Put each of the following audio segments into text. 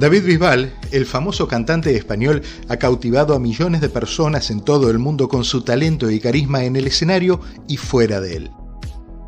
David Bisbal, el famoso cantante español, ha cautivado a millones de personas en todo el mundo con su talento y carisma en el escenario y fuera de él.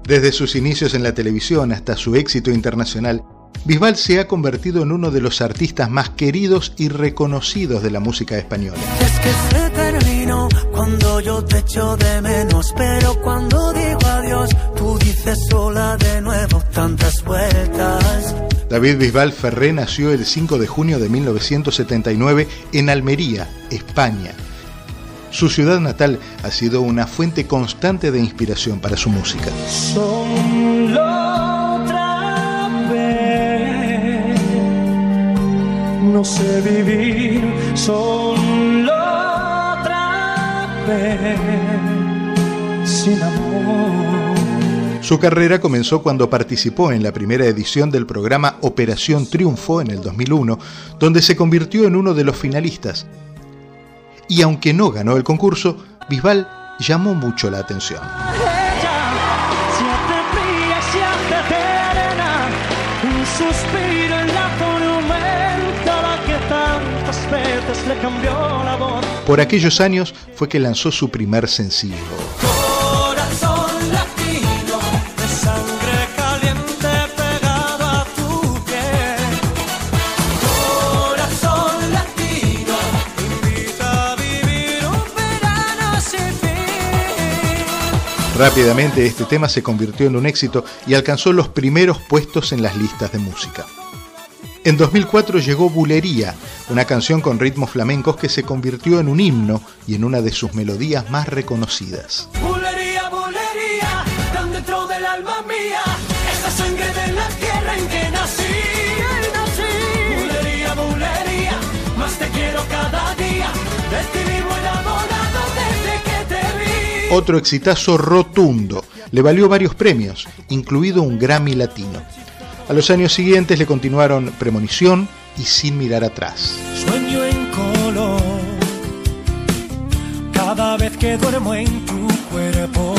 Desde sus inicios en la televisión hasta su éxito internacional, Bisbal se ha convertido en uno de los artistas más queridos y reconocidos de la música española. Es que se terminó cuando yo te echo de menos, pero cuando digo adiós, tú dices sola de nuevo tantas vueltas. David Bisbal Ferré nació el 5 de junio de 1979 en Almería, España. Su ciudad natal ha sido una fuente constante de inspiración para su música. Otra vez. No sé vivir solo otra vez sin amor. Su carrera comenzó cuando participó en la primera edición del programa Operación Triunfo en el 2001, donde se convirtió en uno de los finalistas. Y aunque no ganó el concurso, Bisbal llamó mucho la atención. Por aquellos años fue que lanzó su primer sencillo. Rápidamente este tema se convirtió en un éxito y alcanzó los primeros puestos en las listas de música. En 2004 llegó Bulería, una canción con ritmos flamencos que se convirtió en un himno y en una de sus melodías más reconocidas. Otro exitazo rotundo, le valió varios premios, incluido un Grammy Latino. A los años siguientes le continuaron Premonición y Sin mirar atrás. Sueño en color, cada vez que duermo en tu cuerpo,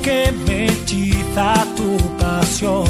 porque me hechiza tu pasión.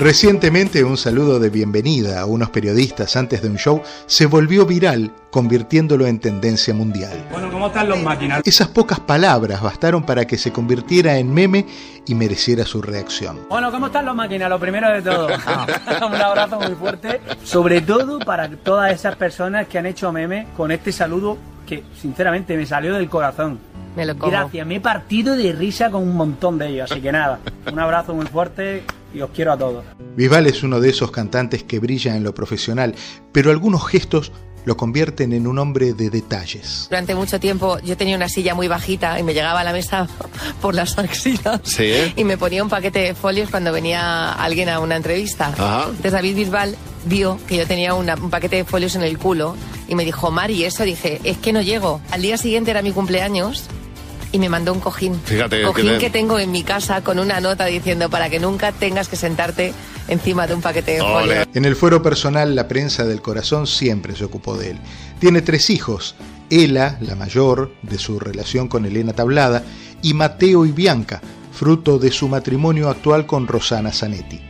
Recientemente un saludo de bienvenida a unos periodistas antes de un show se volvió viral, convirtiéndolo en tendencia mundial. Bueno, ¿cómo están los máquinas? Esas pocas palabras bastaron para que se convirtiera en meme y mereciera su reacción. Bueno, ¿cómo están los máquinas? Lo primero de todo. un abrazo muy fuerte. Sobre todo para todas esas personas que han hecho meme con este saludo que sinceramente me salió del corazón. Me lo como. Gracias, me he partido de risa con un montón de ellos. Así que nada, un abrazo muy fuerte y os quiero a todos. Bisbal es uno de esos cantantes que brilla en lo profesional, pero algunos gestos lo convierten en un hombre de detalles. Durante mucho tiempo yo tenía una silla muy bajita y me llegaba a la mesa por las axilas. Sí. Y me ponía un paquete de folios cuando venía alguien a una entrevista. Ajá. Entonces David Bisbal vio que yo tenía una- un paquete de folios en el culo y me dijo, Mari, eso dije, es que no llego. Al día siguiente era mi cumpleaños y me mandó un cojín. Fíjate, Cojín que te- que tengo en mi casa con una nota diciendo para que nunca tengas que sentarte encima de un paquete de Ole. folios. En el fuero personal, la prensa del corazón siempre se ocupó de él. Tiene tres hijos, Ela, la mayor, de su relación con Elena Tablada, y Mateo y Bianca, fruto de su matrimonio actual con Rosana Zanetti.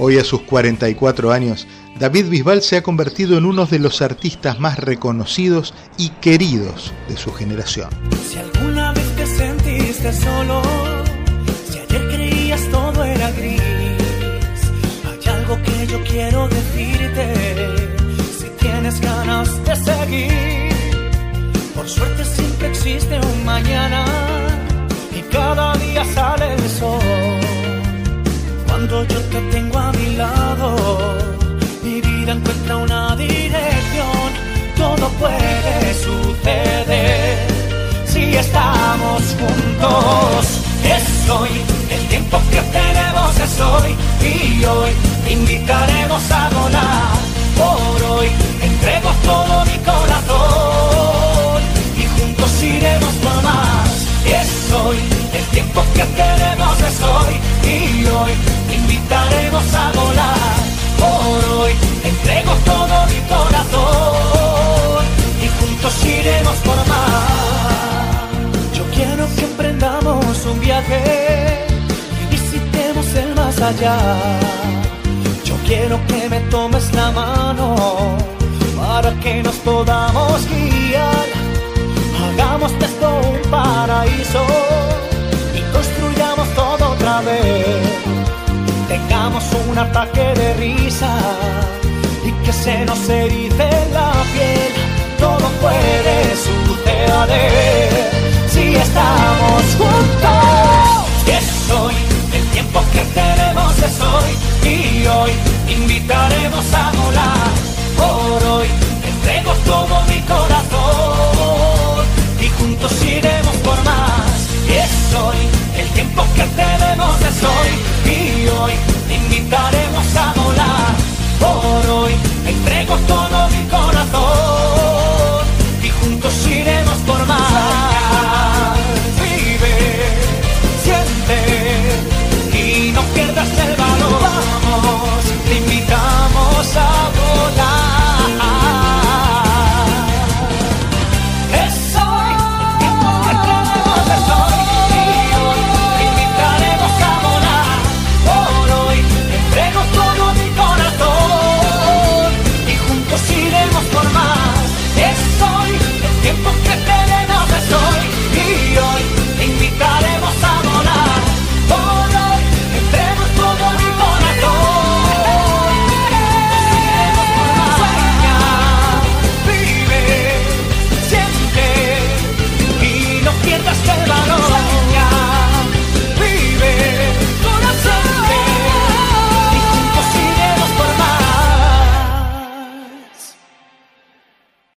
Hoy a sus 44 años, David Bisbal se ha convertido en uno de los artistas más reconocidos y queridos de su generación. Si alguna vez te sentiste solo, si ayer creías todo era gris, hay algo que yo quiero decirte. Si tienes ganas de seguir, por suerte siempre existe un mañana y cada día sale el sol. Cuando yo te tengo a mi lado, mi vida encuentra una dirección. Todo puede suceder si estamos juntos. Es hoy, el tiempo que tenemos es hoy. Y hoy te invitaremos a volar. Por hoy entrego todo mi corazón. Y juntos iremos por más. Es hoy, el tiempo que tenemos es hoy. Y hoy a volar. Por hoy entrego todo mi corazón. Y juntos iremos por más. Yo quiero que emprendamos un viaje y visitemos el más allá. Yo quiero que me tomes la mano para que nos podamos guiar. ataque de risa y que se nos erice la piel. Todo puede suceder si estamos juntos. Y es hoy, el tiempo que tenemos es hoy y hoy invitaremos a volar. Por hoy entrego todo mi corazón y juntos iremos por más. Y es hoy, el tiempo que tenemos es hoy.